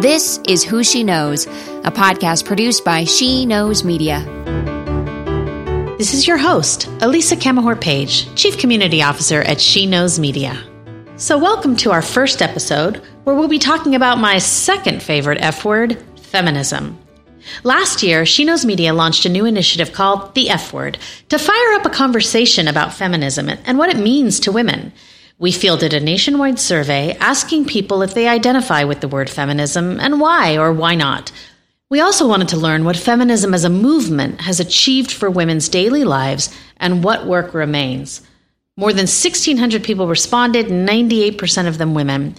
This is Who She Knows, a podcast produced by She Knows Media. This is your host, Elisa Camahort Page, Chief Community Officer at She Knows Media. So, welcome to our first episode where we'll be talking about my second favorite F word, feminism. Last year, She Knows Media launched a new initiative called The F Word to fire up a conversation about feminism and what it means to women. We fielded a nationwide survey asking people if they identify with the word feminism and why or why not. We also wanted to learn what feminism as a movement has achieved for women's daily lives and what work remains. More than 1,600 people responded, 98% of them women.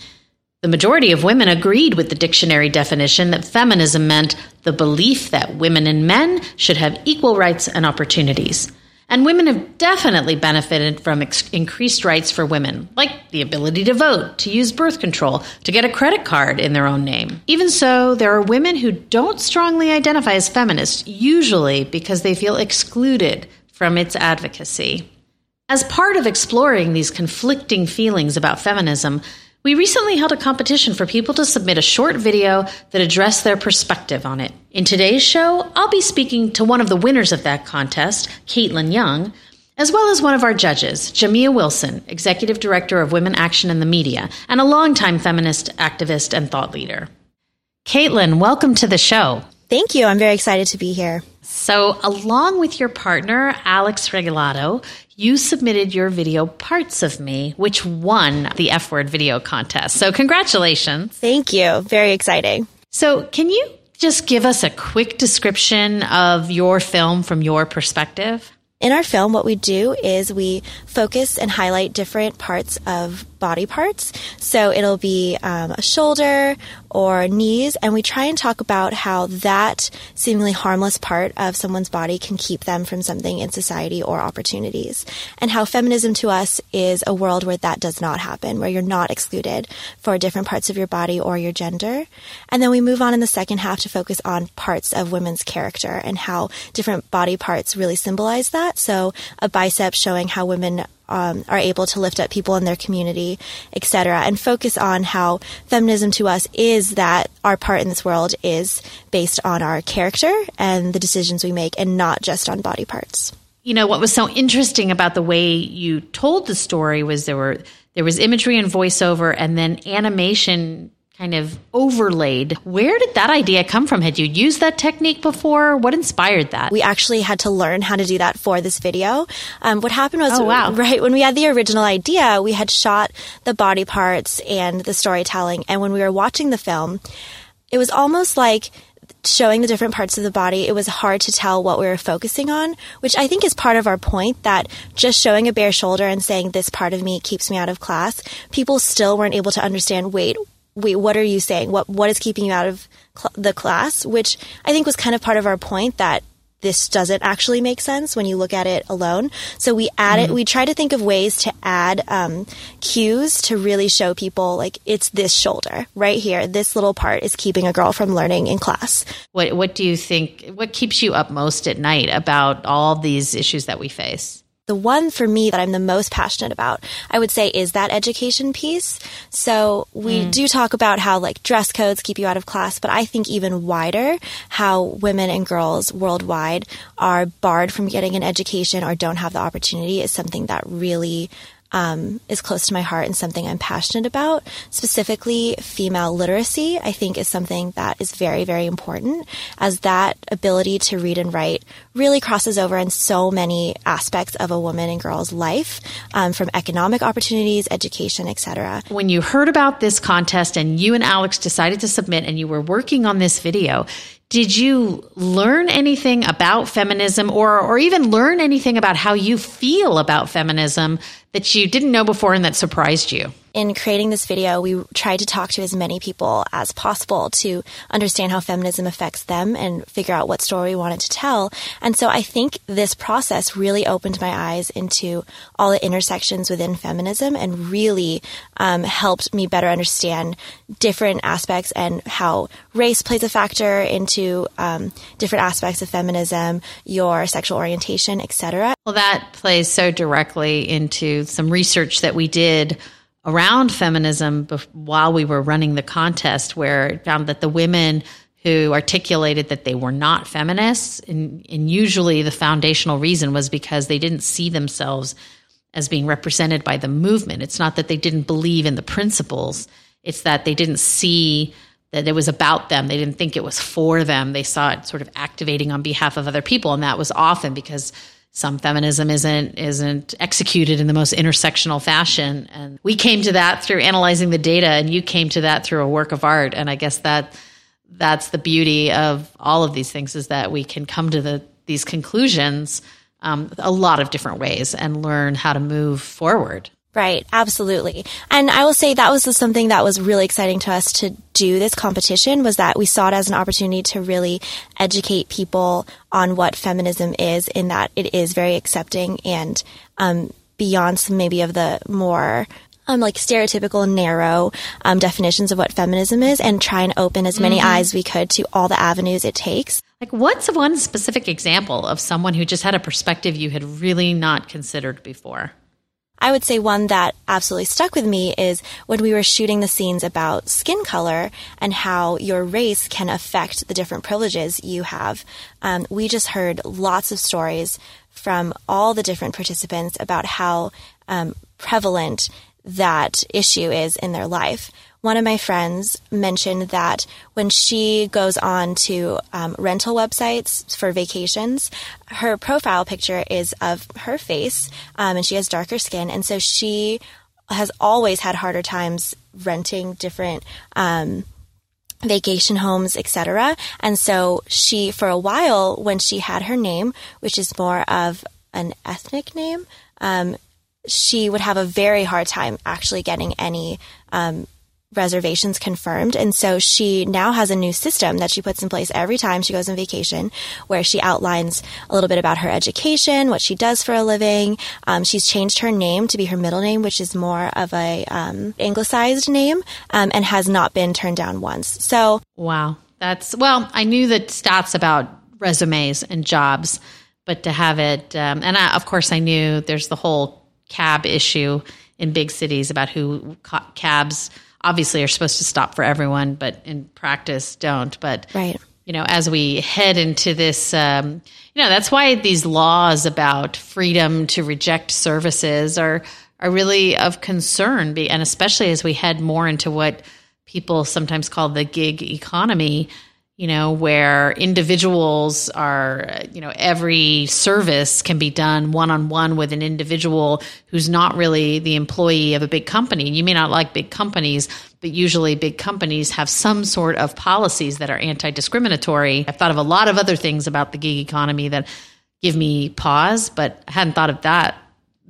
The majority of women agreed with the dictionary definition that feminism meant the belief that women and men should have equal rights and opportunities. And women have definitely benefited from ex- increased rights for women, like the ability to vote, to use birth control, to get a credit card in their own name. Even so, there are women who don't strongly identify as feminists, usually because they feel excluded from its advocacy. As part of exploring these conflicting feelings about feminism, we recently held a competition for people to submit a short video that addressed their perspective on it. In today's show, I'll be speaking to one of the winners of that contest, Caitlin Young, as well as one of our judges, Jamia Wilson, Executive Director of Women Action in the Media, and a longtime feminist activist and thought leader. Caitlin, welcome to the show. Thank you. I'm very excited to be here. So, along with your partner, Alex Regalado, you submitted your video Parts of Me, which won the F Word video contest. So, congratulations. Thank you. Very exciting. So, can you just give us a quick description of your film from your perspective? In our film, what we do is we focus and highlight different parts of body parts. So it'll be um, a shoulder or knees, and we try and talk about how that seemingly harmless part of someone's body can keep them from something in society or opportunities. And how feminism to us is a world where that does not happen, where you're not excluded for different parts of your body or your gender. And then we move on in the second half to focus on parts of women's character and how different body parts really symbolize that. So a bicep showing how women um, are able to lift up people in their community, etc., and focus on how feminism to us is that our part in this world is based on our character and the decisions we make, and not just on body parts. You know what was so interesting about the way you told the story was there were there was imagery and voiceover, and then animation kind of overlaid. Where did that idea come from? Had you used that technique before? What inspired that? We actually had to learn how to do that for this video. Um, what happened was, oh, wow. right, when we had the original idea, we had shot the body parts and the storytelling. And when we were watching the film, it was almost like showing the different parts of the body, it was hard to tell what we were focusing on, which I think is part of our point that just showing a bare shoulder and saying this part of me keeps me out of class, people still weren't able to understand, wait, wait, what are you saying? What what is keeping you out of cl- the class? Which I think was kind of part of our point that this doesn't actually make sense when you look at it alone. So we add mm-hmm. it. We try to think of ways to add um, cues to really show people like it's this shoulder right here. This little part is keeping a girl from learning in class. What What do you think? What keeps you up most at night about all these issues that we face? The one for me that I'm the most passionate about, I would say, is that education piece. So we mm. do talk about how like dress codes keep you out of class, but I think even wider, how women and girls worldwide are barred from getting an education or don't have the opportunity is something that really um, is close to my heart and something I'm passionate about. Specifically, female literacy, I think, is something that is very, very important as that ability to read and write really crosses over in so many aspects of a woman and girl's life, um, from economic opportunities, education, etc. When you heard about this contest and you and Alex decided to submit and you were working on this video, did you learn anything about feminism or, or even learn anything about how you feel about feminism that you didn't know before and that surprised you? In creating this video, we tried to talk to as many people as possible to understand how feminism affects them and figure out what story we wanted to tell. And so I think this process really opened my eyes into all the intersections within feminism and really um, helped me better understand different aspects and how race plays a factor into um, different aspects of feminism, your sexual orientation, etc. Well, that plays so directly into some research that we did around feminism while we were running the contest, where it found that the women who articulated that they were not feminists, and, and usually the foundational reason was because they didn't see themselves as being represented by the movement. It's not that they didn't believe in the principles, it's that they didn't see that it was about them. They didn't think it was for them. They saw it sort of activating on behalf of other people. And that was often because some feminism isn't isn't executed in the most intersectional fashion. And we came to that through analyzing the data and you came to that through a work of art. And I guess that that's the beauty of all of these things is that we can come to the these conclusions um, a lot of different ways and learn how to move forward. Right, absolutely. And I will say that was something that was really exciting to us to do this competition was that we saw it as an opportunity to really educate people on what feminism is in that it is very accepting and um, beyond some maybe of the more um, like stereotypical narrow um, definitions of what feminism is and try and open as many mm-hmm. eyes we could to all the avenues it takes. Like, what's one specific example of someone who just had a perspective you had really not considered before? I would say one that absolutely stuck with me is when we were shooting the scenes about skin color and how your race can affect the different privileges you have. Um, we just heard lots of stories from all the different participants about how um, prevalent that issue is in their life one of my friends mentioned that when she goes on to um, rental websites for vacations, her profile picture is of her face, um, and she has darker skin, and so she has always had harder times renting different. Um, vacation homes, etc. And so she, for a while, when she had her name, which is more of an ethnic name, um, she would have a very hard time actually getting any um, reservations confirmed. And so she now has a new system that she puts in place every time she goes on vacation where she outlines a little bit about her education, what she does for a living. Um, she's changed her name to be her middle name, which is more of a um, anglicized name um, and has not been turned down once. So, wow. That's, well, I knew the stats about resumes and jobs, but to have it, um, and I, of course, I knew there's the whole cab issue in big cities about who cabs obviously are supposed to stop for everyone, but in practice don't. But right. you know, as we head into this, um, you know, that's why these laws about freedom to reject services are are really of concern, and especially as we head more into what people sometimes call the gig economy you know, where individuals are, you know, every service can be done one on one with an individual who's not really the employee of a big company. You may not like big companies, but usually big companies have some sort of policies that are anti discriminatory. I've thought of a lot of other things about the gig economy that give me pause, but I hadn't thought of that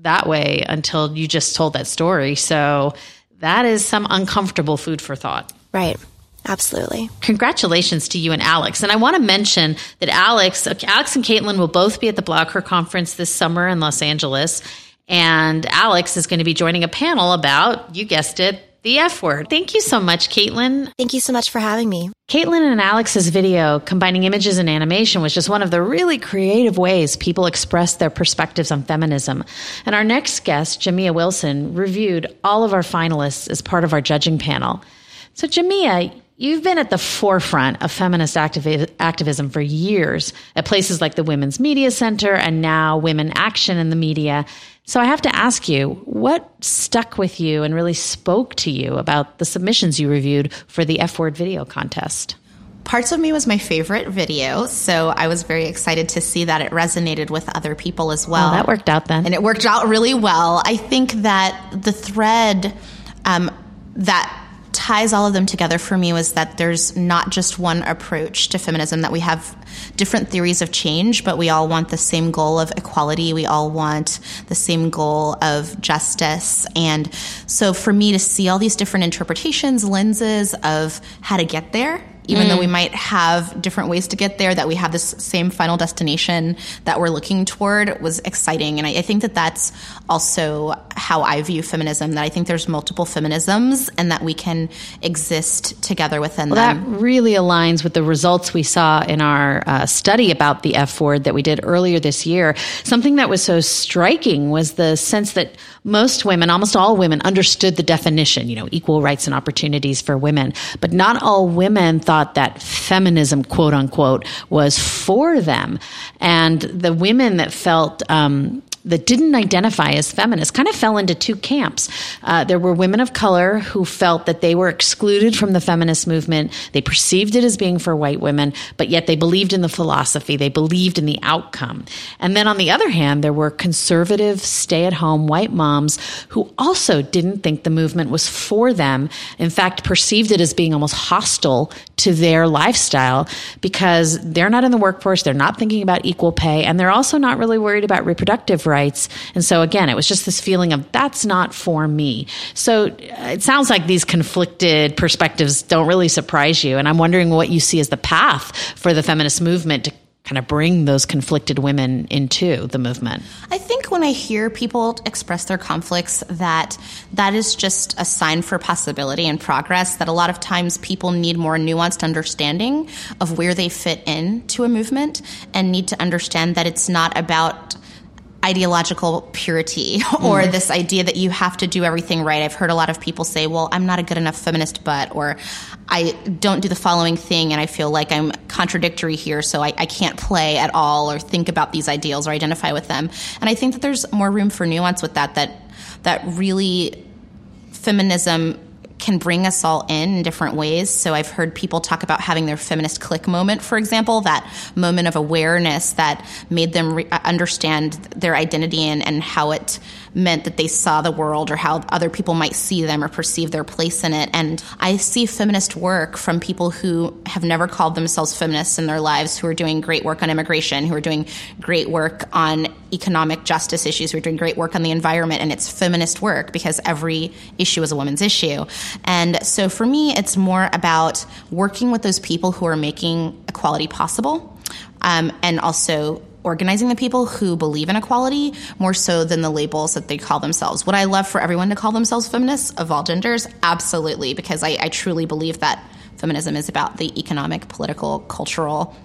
that way until you just told that story. So that is some uncomfortable food for thought. Right. Absolutely. Congratulations to you and Alex. And I want to mention that Alex, Alex and Caitlin will both be at the BlogHer conference this summer in Los Angeles. And Alex is going to be joining a panel about, you guessed it, the F word. Thank you so much, Caitlin. Thank you so much for having me. Caitlin and Alex's video combining images and animation was just one of the really creative ways people express their perspectives on feminism. And our next guest, Jamia Wilson, reviewed all of our finalists as part of our judging panel. So, Jamia, You've been at the forefront of feminist activi- activism for years at places like the Women's Media Center and now Women Action in the Media. So I have to ask you, what stuck with you and really spoke to you about the submissions you reviewed for the F Word video contest? Parts of Me was my favorite video, so I was very excited to see that it resonated with other people as well. well that worked out then. And it worked out really well. I think that the thread um, that ties all of them together for me was that there's not just one approach to feminism, that we have different theories of change, but we all want the same goal of equality. We all want the same goal of justice. And so for me to see all these different interpretations, lenses of how to get there, even mm. though we might have different ways to get there, that we have this same final destination that we're looking toward was exciting. And I, I think that that's also how I view feminism, that I think there's multiple feminisms and that we can exist together within well, them. That really aligns with the results we saw in our uh, study about the F word that we did earlier this year. Something that was so striking was the sense that most women, almost all women, understood the definition, you know, equal rights and opportunities for women. But not all women thought that feminism, quote unquote, was for them. And the women that felt um, that didn't identify as feminists kind of fell into two camps. Uh, there were women of color who felt that they were excluded from the feminist movement. They perceived it as being for white women, but yet they believed in the philosophy. They believed in the outcome. And then on the other hand, there were conservative, stay at home white moms who also didn't think the movement was for them. In fact, perceived it as being almost hostile to their lifestyle because they're not in the workforce. They're not thinking about equal pay and they're also not really worried about reproductive rights. And so again, it was just this feeling of that's not for me. So uh, it sounds like these conflicted perspectives don't really surprise you. And I'm wondering what you see as the path for the feminist movement to kind of bring those conflicted women into the movement? I think when I hear people express their conflicts that that is just a sign for possibility and progress that a lot of times people need more nuanced understanding of where they fit in to a movement and need to understand that it's not about ideological purity or mm. this idea that you have to do everything right. I've heard a lot of people say, well, I'm not a good enough feminist, but, or I don't do the following thing and I feel like I'm contradictory here, so I, I can't play at all or think about these ideals or identify with them. And I think that there's more room for nuance with that, that, that really feminism can bring us all in in different ways. So I've heard people talk about having their feminist click moment, for example, that moment of awareness that made them re- uh, understand their identity and, and how it meant that they saw the world or how other people might see them or perceive their place in it. And I see feminist work from people who have never called themselves feminists in their lives, who are doing great work on immigration, who are doing great work on economic justice issues, who are doing great work on the environment. And it's feminist work because every issue is a woman's issue. And so for me, it's more about working with those people who are making equality possible. Um, and also organizing the people who believe in equality more so than the labels that they call themselves. Would I love for everyone to call themselves feminists of all genders? Absolutely, because I, I truly believe that feminism is about the economic, political, cultural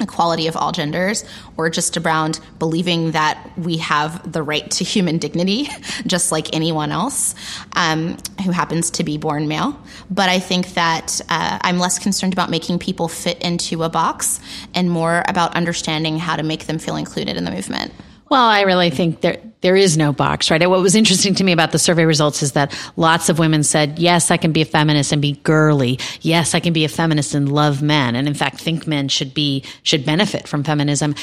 equality of all genders. Or just around believing that we have the right to human dignity just like anyone else um, who happens to be born male. But i think that uh, i'm less concerned about making people fit into a box and more about understanding how to make them feel included in the movement. Well, I really think there there is no box, right? What was interesting to me about the survey results is that lots of women said, "Yes, I can be a feminist and be girly. Yes, I can be a feminist and love men, and in fact, think men should be should benefit from feminism."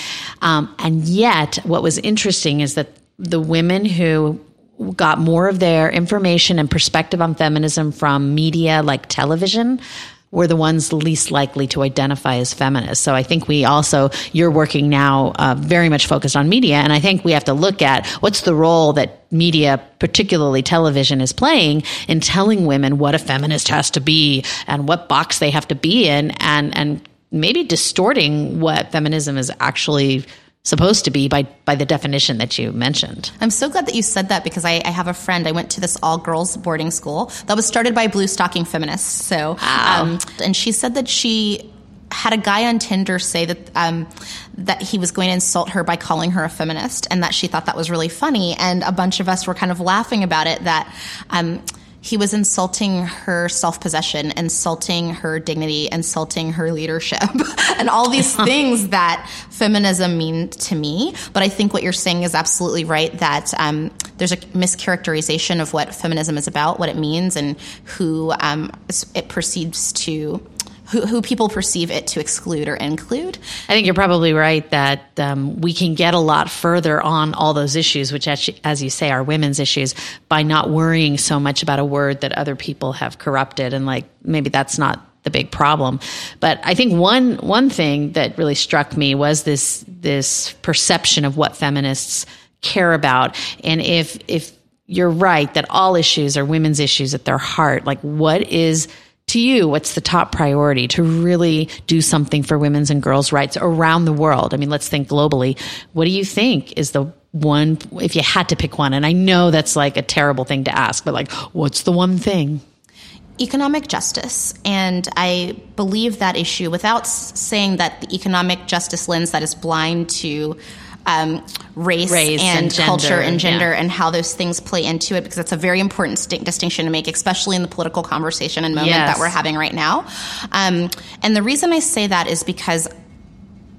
Um, and yet, what was interesting is that the women who got more of their information and perspective on feminism from media like television were the ones least likely to identify as feminists. So I think we also, you're working now uh, very much focused on media. And I think we have to look at what's the role that media, particularly television, is playing in telling women what a feminist has to be and what box they have to be in and, and maybe distorting what feminism is actually supposed to be by by the definition that you mentioned. I'm so glad that you said that because I, I have a friend. I went to this all girls boarding school that was started by blue stocking feminists. So, wow. um, and she said that she had a guy on Tinder say that um, that he was going to insult her by calling her a feminist, and that she thought that was really funny. And a bunch of us were kind of laughing about it. That um, he was insulting her self possession, insulting her dignity, insulting her leadership, and all these things that feminism mean to me. But I think what you're saying is absolutely right that um, there's a mischaracterization of what feminism is about, what it means, and who um, it proceeds to who, who people perceive it to exclude or include. I think you're probably right that um, we can get a lot further on all those issues, which, actually, as you say, are women's issues, by not worrying so much about a word that other people have corrupted. And like maybe that's not the big problem. But I think one one thing that really struck me was this this perception of what feminists care about, and if if you're right that all issues are women's issues at their heart, like what is to you, what's the top priority to really do something for women's and girls' rights around the world? I mean, let's think globally. What do you think is the one, if you had to pick one? And I know that's like a terrible thing to ask, but like, what's the one thing? economic justice. And I believe that issue without saying that the economic justice lens that is blind to um, race, race, and, and culture and gender yeah. and how those things play into it because that's a very important st- distinction to make, especially in the political conversation and moment yes. that we're having right now. Um, and the reason I say that is because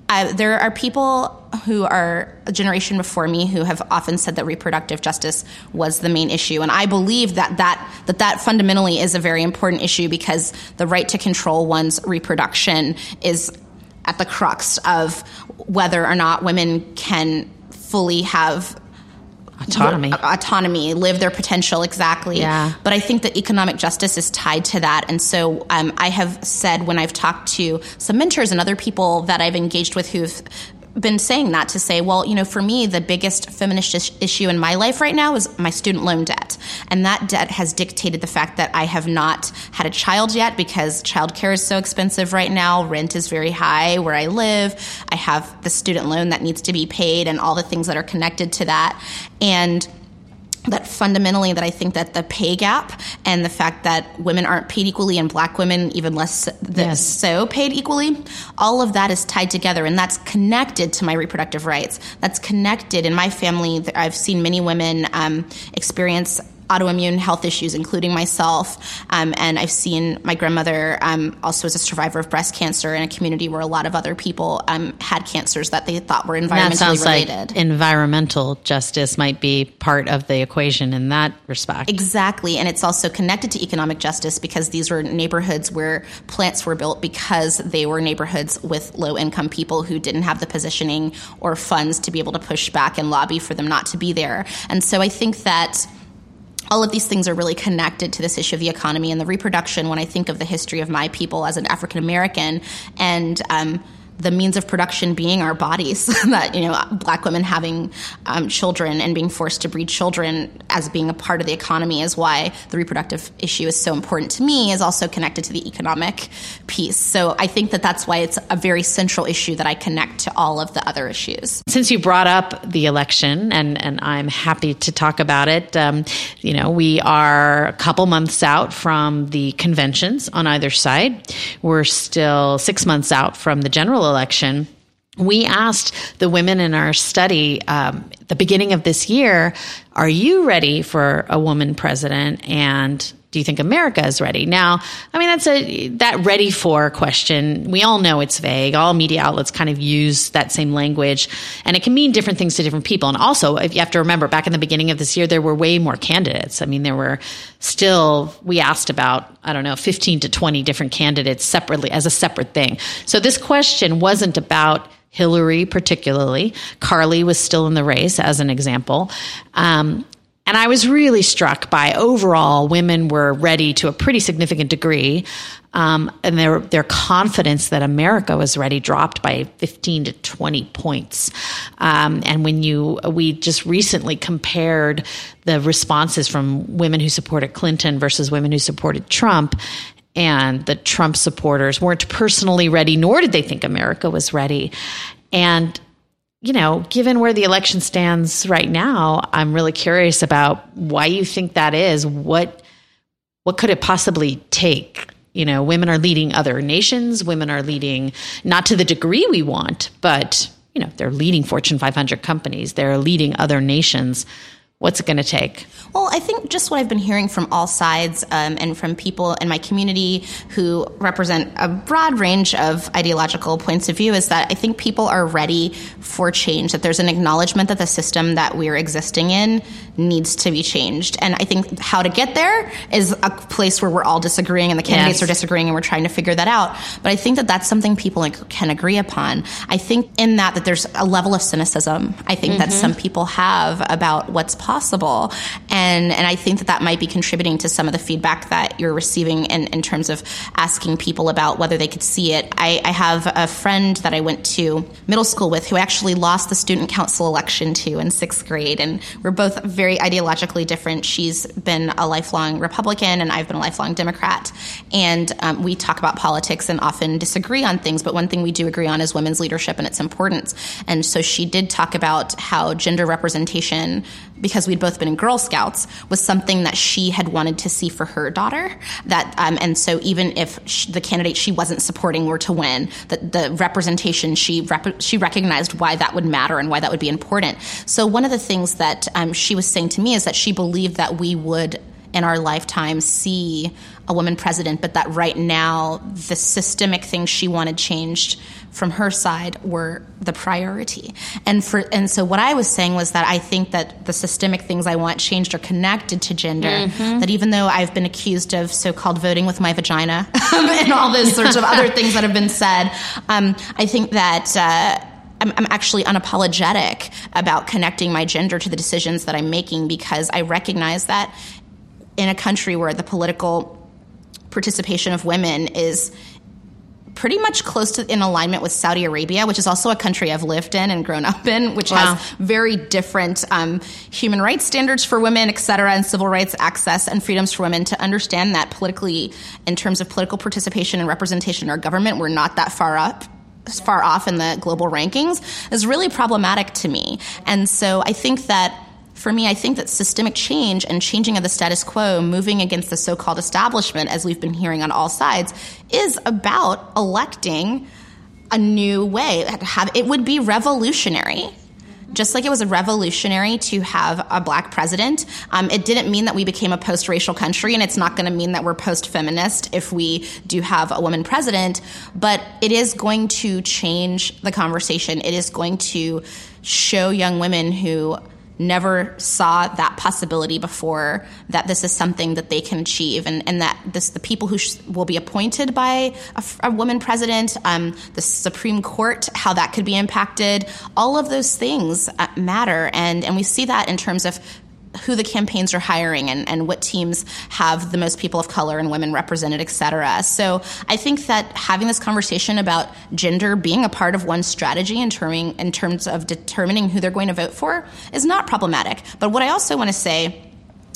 I, there are people who are a generation before me who have often said that reproductive justice was the main issue, and I believe that that that, that fundamentally is a very important issue because the right to control one's reproduction is at the crux of whether or not women can fully have autonomy. autonomy live their potential exactly. Yeah. but i think that economic justice is tied to that. And so um, i have said when i've talked to some mentors and other people that i've engaged with who've been saying that to say, well, you know, for me, the biggest feminist is- issue in my life right now is my student loan debt. And that debt has dictated the fact that I have not had a child yet because childcare is so expensive right now. Rent is very high where I live. I have the student loan that needs to be paid and all the things that are connected to that. And that fundamentally that I think that the pay gap and the fact that women aren't paid equally and black women even less Yes. so paid equally, all of that is tied together and that's connected to my reproductive rights. That's connected in my family. I've seen many women um, experience autoimmune health issues, including myself. Um, and I've seen my grandmother um, also as a survivor of breast cancer in a community where a lot of other people um, had cancers that they thought were that environmentally sounds related. like environmental justice might be part of the equation in that respect. Exactly. And it's also connected to economic justice because these were neighborhoods where plants were built because they were neighborhoods with low income people who didn't have the positioning or funds to be able to push back and lobby for them not to be there. And so I think that all of these things are really connected to this issue of the economy and the reproduction when I think of the history of my people as an African American and um, the means of production being our bodies that you know black women having um, children and being forced to breed children as being a part of the economy is why the reproductive issue is so important to me is also connected to the economic piece so i think that that's why it's a very central issue that i connect to all of the other issues Since you brought up the election, and, and I'm happy to talk about it, um, you know, we are a couple months out from the conventions on either side. We're still six months out from the general election. We asked the women in our study um, the beginning of this year, are you ready for a woman president? And do you think America is ready? Now, I mean, that's a, that ready for question. We all know it's vague. All media outlets kind of use that same language and it can mean different things to different people. And also, if you have to remember back in the beginning of this year, there were way more candidates. I mean, there were still, we asked about, I don't know, 15 to 20 different candidates separately as a separate thing. So this question wasn't about Hillary, particularly. Carly was still in the race, as an example. Um, and I was really struck by overall women were ready to a pretty significant degree. Um, and their, their confidence that America was ready dropped by 15 to 20 points. Um, and when you, we just recently compared the responses from women who supported Clinton versus women who supported Trump and the Trump supporters weren't personally ready, nor did they think America was ready. And, you know, given where the election stands right now, I'm really curious about why you think that is. What what could it possibly take? You know, women are leading other nations, women are leading not to the degree we want, but you know, they're leading Fortune 500 companies, they're leading other nations. What's it going to take? Well, I think just what I've been hearing from all sides um, and from people in my community who represent a broad range of ideological points of view is that I think people are ready for change, that there's an acknowledgement that the system that we're existing in needs to be changed. And I think how to get there is a place where we're all disagreeing and the candidates Yes. are disagreeing and we're trying to figure that out. But I think that that's something people like, can agree upon. I think in that that there's a level of cynicism I think that some people have about what's possible. And, and I think that that might be contributing to some of the feedback that you're receiving in, in terms of asking people about whether they could see it. I, I have a friend that I went to middle school with who actually lost the student council election to in sixth grade. And we're both very ideologically different. She's been a lifelong Republican and I've been a lifelong Democrat. And um, we talk about politics and often disagree on things, but one thing we do agree on is women's leadership and its importance. And so she did talk about how gender representation, because we'd both been in Girl Scouts, was something that she had wanted to see for her daughter. That um, and so even if she, the candidate she wasn't supporting were to win, that the representation she rep- she recognized why that would matter and why that would be important. So one of the things that um, she was saying to me is that she believed that we would in our lifetime see a woman president, but that right now the systemic things she wanted changed from her side were the priority. And for and so what I was saying was that I think that the systemic things I want changed are connected to gender. Mm-hmm. That even though I've been accused of so-called voting with my vagina and all those sorts of other things that have been said, um, I think that. Uh, I'm, I'm, actually unapologetic about connecting my gender to the decisions that I'm making because I recognize that in a country where the political participation of women is pretty much close to in alignment with Saudi Arabia, which is also a country I've lived in and grown up in, which wow. has very different um, human rights standards for women, et cetera, and civil rights access and freedoms for women. To understand that politically, in terms of political participation and representation in our government, we're not that far up far off in the global rankings is really problematic to me. And so I think that for me, I think that systemic change and changing of the status quo, moving against the so called establishment, as we've been hearing on all sides, is about electing a new way. It would be revolutionary. Just like it was a revolutionary to have a black president, um, it didn't mean that we became a post racial country, and it's not going to mean that we're post feminist if we do have a woman president, but it is going to change the conversation. It is going to show young women who never saw that possibility before that this is something that they can achieve and, and that this the people who sh- will be appointed by a, a woman president um, the supreme court how that could be impacted all of those things uh, matter. And and we see that in terms of who the campaigns are hiring and, and what teams have the most people of color and women represented, et cetera. So I think that having this conversation about gender being a part of one's strategy in, terming, in terms of determining who they're going to vote for is not problematic. But what I also want to say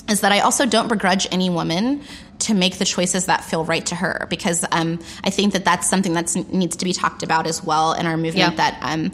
is that I also don't begrudge any woman to make the choices that feel right to her because um, I think that that's something that needs to be talked about as well in our movement. Yeah. That um,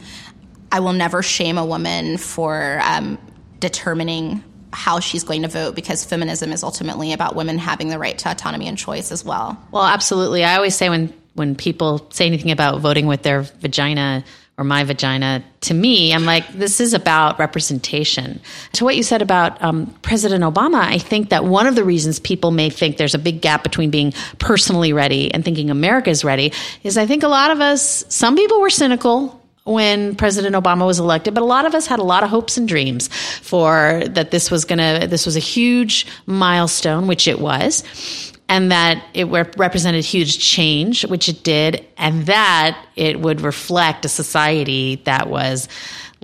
I will never shame a woman for um, determining how she's going to vote because feminism is ultimately about women having the right to autonomy and choice as well. Well, absolutely. I always say when when people say anything about voting with their vagina or my vagina, to me, I'm like, this is about representation. To what you said about um, President Obama, I think that one of the reasons people may think there's a big gap between being personally ready and thinking America is ready is I think a lot of us, some people were cynical when President Obama was elected, but a lot of us had a lot of hopes and dreams for that this was going to, this was a huge milestone, which it was, and that it represented huge change, which it did, and that it would reflect a society that was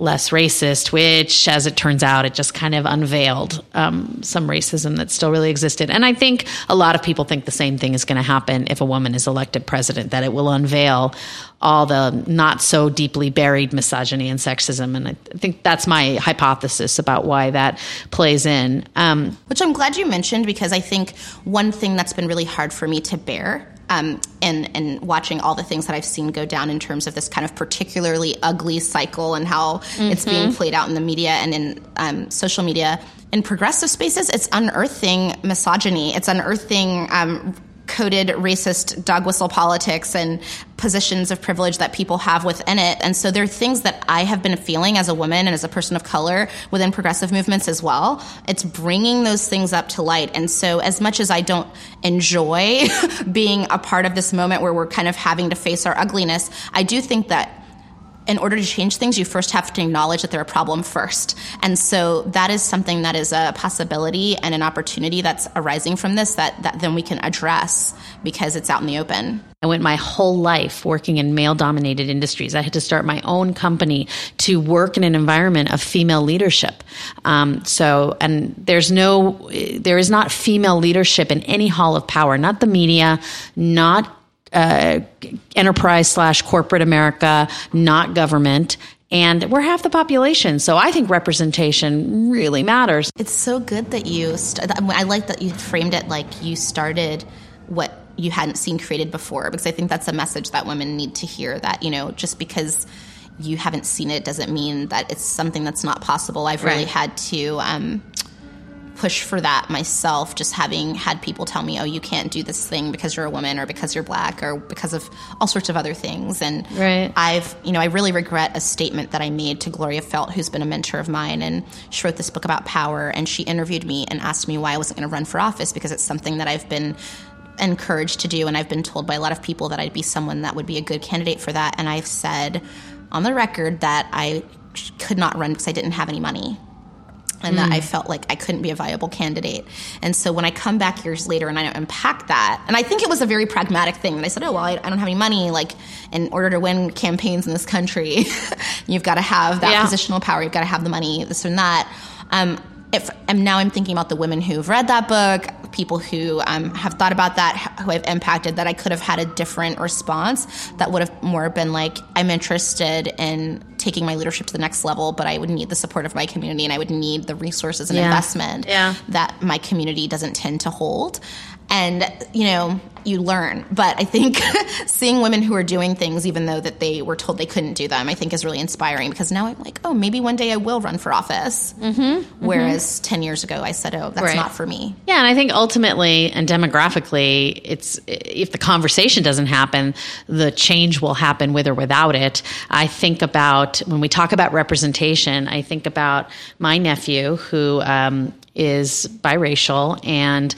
less racist, which, as it turns out, it just kind of unveiled um, some racism that still really existed. And I think a lot of people think the same thing is going to happen if a woman is elected president, that it will unveil all the not so deeply buried misogyny and sexism. And I think that's my hypothesis about why that plays in. Um, Which I'm glad you mentioned because I think one thing that's been really hard for me to bear um, and and watching all the things that I've seen go down in terms of this kind of particularly ugly cycle and how mm-hmm. it's being mm-hmm. played out in the media and in um, social media. In progressive spaces, it's unearthing misogyny. It's unearthing um, coded racist dog whistle politics and positions of privilege that people have within it. And so there are things that I have been feeling as a woman and as a person of color within progressive movements as well. It's bringing those things up to light. And so as much as I don't enjoy being a part of this moment where we're kind of having to face our ugliness, I do think that in order to change things, you first have to acknowledge that they're a problem first. And so that is something that is a possibility and an opportunity that's arising from this that, that then we can address because it's out in the open. I went my whole life working in male dominated industries. I had to start my own company to work in an environment of female leadership. Um, so, and there's no, there is not female leadership in any hall of power, not the media, not uh, enterprise slash corporate America, not government. And we're half the population. So I think representation really matters. It's so good that you, st- I like that you framed it like you started what you hadn't seen created before, because I think that's a message that women need to hear that, you know, just because you haven't seen it doesn't mean that it's something that's not possible. I've really had to, um, push for that myself just having had people tell me oh you can't do this thing because you're a woman or because you're black or because of all sorts of other things and Right. i've you know i really regret a statement that i made to Gloria Feldt who's been a mentor of mine and she wrote this book about power and she interviewed me and asked me why i wasn't going to run for office because it's something that i've been encouraged to do and i've been told by a lot of people that i'd be someone that would be a good candidate for that and i've said on the record that i could not run because i didn't have any money and that I felt like I couldn't be a viable candidate. And so when I come back years later and I unpack that, and I think it was a very pragmatic thing. And I said, oh, well, I, I don't have any money. Like, in order to win campaigns in this country, you've got to have that Yeah. positional power. You've got to have the money, this and that. Um, if, and now I'm thinking about the women who've read that book, people who um, have thought about that, who I've impacted, that I could have had a different response that would have more been like, I'm interested in taking my leadership to the next level, but I would need the support of my community and I would need the resources and Yeah. investment Yeah. that my community doesn't tend to hold. And, you know, you learn. But I think seeing women who are doing things, even though that they were told they couldn't do them, I think is really inspiring because now I'm like, oh, maybe one day I will run for office. Mm-hmm. Whereas 10 years ago, I said, oh, that's Right. not for me. Yeah, and I think ultimately and demographically, it's if the conversation doesn't happen, the change will happen with or without it. I think about when we talk about representation, I think about my nephew who um, is biracial and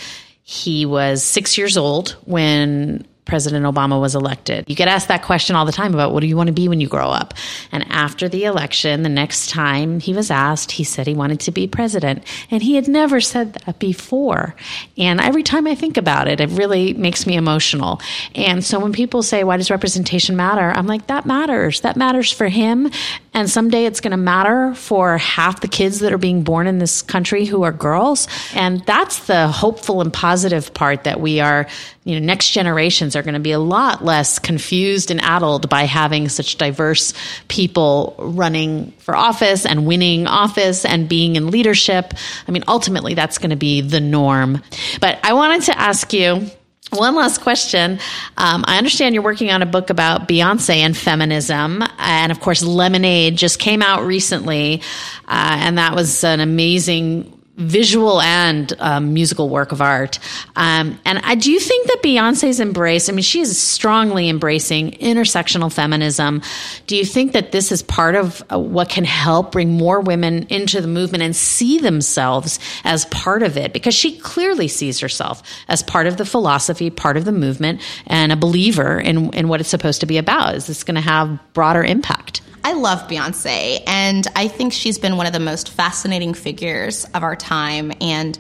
he was six years old when President Obama was elected. You get asked that question all the time about what do you want to be when you grow up? And after the election, the next time he was asked, he said he wanted to be president. And he had never said that before. And every time I think about it, it really makes me emotional. And so when people say, why does representation matter? I'm like, that matters. That matters for him. And someday it's going to matter for half the kids that are being born in this country who are girls. And that's the hopeful and positive part that we are, you know, next generations are going to be a lot less confused and addled by having such diverse people running for office and winning office and being in leadership. I mean, ultimately that's going to be the norm. But I wanted to ask you, one last question. Um, I understand you're working on a book about Beyonce and feminism. And of course, Lemonade just came out recently. Uh, and that was an amazing visual and um, musical work of art. Um, and I do you think that Beyonce's embrace, I mean, she is strongly embracing intersectional feminism. Do you think that this is part of uh, what can help bring more women into the movement and see themselves as part of it? Because she clearly sees herself as part of the philosophy, part of the movement, and a believer in, in what it's supposed to be about. Is this going to have broader impact? I love Beyonce, and I think she's been one of the most fascinating figures of our time. And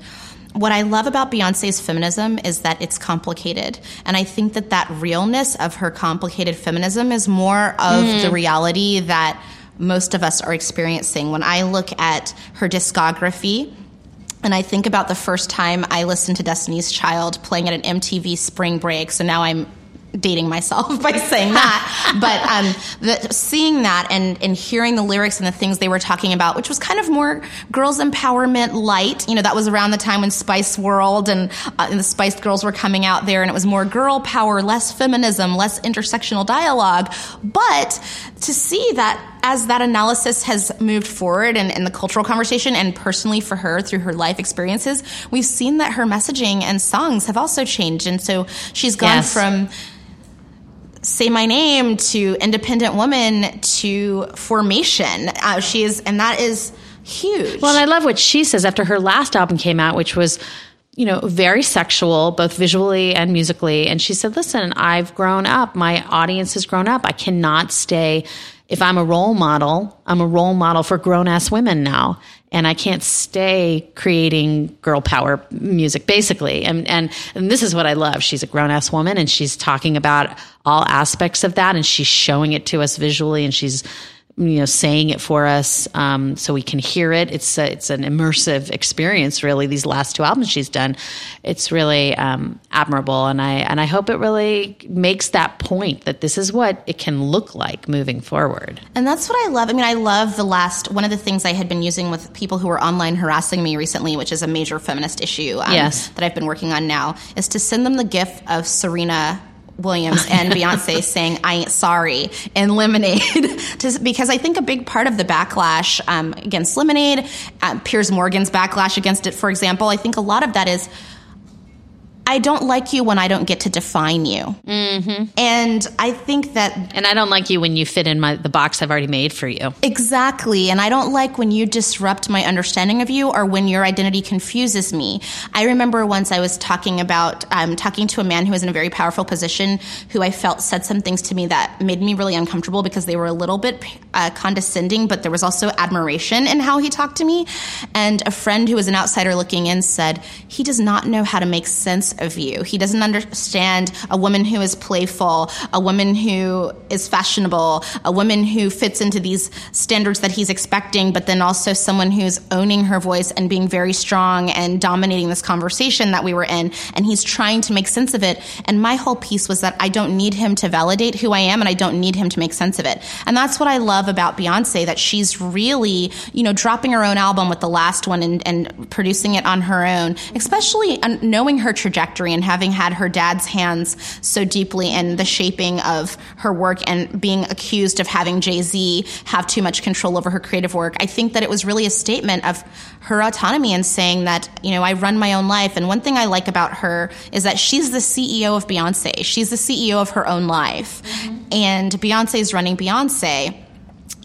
what I love about Beyonce's feminism is that it's complicated. And I think that that realness of her complicated feminism is more of hmm. the reality that most of us are experiencing. When I look at her discography, and I think about the first time I listened to Destiny's Child playing at an MTV spring break. So now I'm dating myself by saying that. but um, the, seeing that and, and hearing the lyrics and the things they were talking about, which was kind of more girls' empowerment light. You know, that was around the time when Spice World and, uh, and the Spice Girls were coming out there, and it was more girl power, less feminism, less intersectional dialogue. But to see that as that analysis has moved forward and in the cultural conversation and personally for her through her life experiences, we've seen that her messaging and songs have also changed. And so she's gone Yes. from say my name to independent woman to formation. Uh, she is, and that is huge. Well, and I love what she says after her last album came out, which was you know, very sexual, both visually and musically. And she said, listen, I've grown up. My audience has grown up. I cannot stay. If I'm a role model, I'm a role model for grown ass women now. And I can't stay creating girl power music, basically. And, and, and this is what I love. She's a grown ass woman and she's talking about all aspects of that and she's showing it to us visually and she's, you know saying it for us um, so we can hear it. It's a, it's an immersive experience really these last two albums she's done. It's really um, admirable and i and i hope it really makes that point that this is what it can look like moving forward. And that's what i love. I mean i love the last one of the things i had been using with people who were online harassing me recently which is a major feminist issue um, yes. that i've been working on now is to send them the gif of Serena Williams and Beyonce saying "I ain't sorry" in Lemonade, to, because I think a big part of the backlash um, against Lemonade, uh, Piers Morgan's backlash against it, for example, I think a lot of that is I don't like you when I don't get to define you. Mm-hmm. And I think that. And I don't like you when you fit in my the box I've already made for you. Exactly. And I don't like when you disrupt my understanding of you or when your identity confuses me. I remember once I was talking about, um, talking to a man who was in a very powerful position who I felt said some things to me that made me really uncomfortable because they were a little bit uh, condescending, but there was also admiration in how he talked to me. And a friend who was an outsider looking in said, he does not know how to make sense of you. He doesn't understand a woman who is playful, a woman who is fashionable, a woman who fits into these standards that he's expecting, but then also someone who's owning her voice and being very strong and dominating this conversation that we were in. And he's trying to make sense of it. And my whole piece was that I don't need him to validate who I am and I don't need him to make sense of it. And that's what I love about Beyonce, that she's really, you know, dropping her own album with the last one and, and producing it on her own, especially knowing her trajectory trajectory and having had her dad's hands so deeply in the shaping of her work and being accused of having Jay Z have too much control over her creative work, I think that it was really a statement of her autonomy and saying that, you know, I run my own life. And one thing I like about her is that she's the CEO of Beyonce. She's the CEO of her own life. Mm-hmm. And Beyonce is running Beyonce.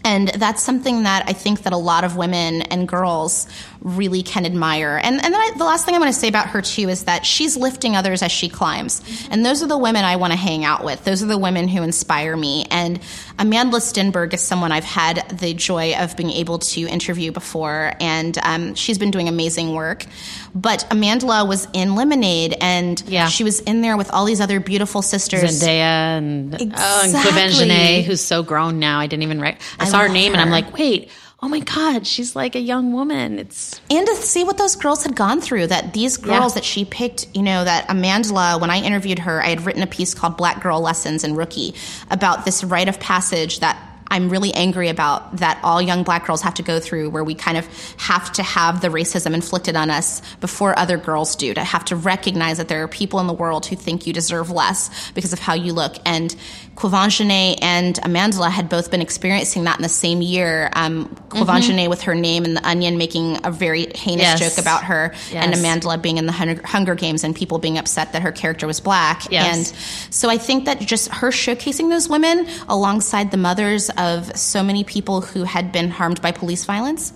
And that's something that I think that a lot of women and girls really can admire. And, and then I, the last thing I want to say about her too is that she's lifting others as she climbs. And those are the women I want to hang out with. Those are the women who inspire me. And Amandla Stenberg is someone I've had the joy of being able to interview before. And um, she's been doing amazing work. But Amandla was in Lemonade and yeah. she was in there with all these other beautiful sisters. Zendaya and, exactly. oh, and who's so grown now. I didn't even write. I, I saw her name her. and I'm like, wait, oh my god she's like a young woman it's and to see what those girls had gone through that these girls yeah. that she picked you know that amandla when i interviewed her i had written a piece called black girl lessons in rookie about this rite of passage that I'm really angry about that all young black girls have to go through where we kind of have to have the racism inflicted on us before other girls do, to have to recognize that there are people in the world who think you deserve less because of how you look. And Quvenzhané and Amandla had both been experiencing that in the same year. Um, Quvenzhané mm-hmm. with her name in The Onion making a very heinous yes. joke about her, yes. and Amandla being in the Hunger Games and people being upset that her character was black. Yes. And so I think that just her showcasing those women alongside the mothers of so many people who had been harmed by police violence,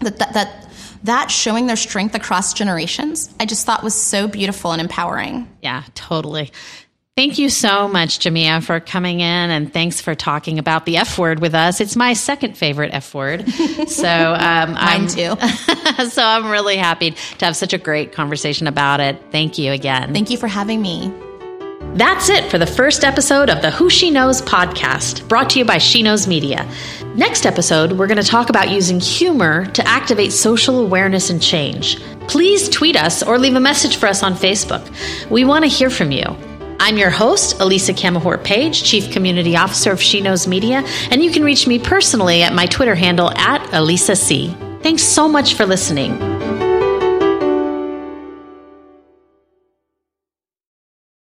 that, that, that that showing their strength across generations, I just thought was so beautiful and empowering. Yeah, totally. Thank you so much, Jamia, for coming in and thanks for talking about the F word with us. It's my second favorite F word. So, um, I'm, too. so I'm really happy to have such a great conversation about it. Thank you again. Thank you for having me. That's it for the first episode of the Who She Knows podcast, brought to you by She Knows Media. Next episode, we're going to talk about using humor to activate social awareness and change. Please tweet us or leave a message for us on Facebook. We want to hear from you. I'm your host, Elisa Camahort Page, Chief Community Officer of She Knows Media, and you can reach me personally at my Twitter handle at Elisa C. Thanks so much for listening.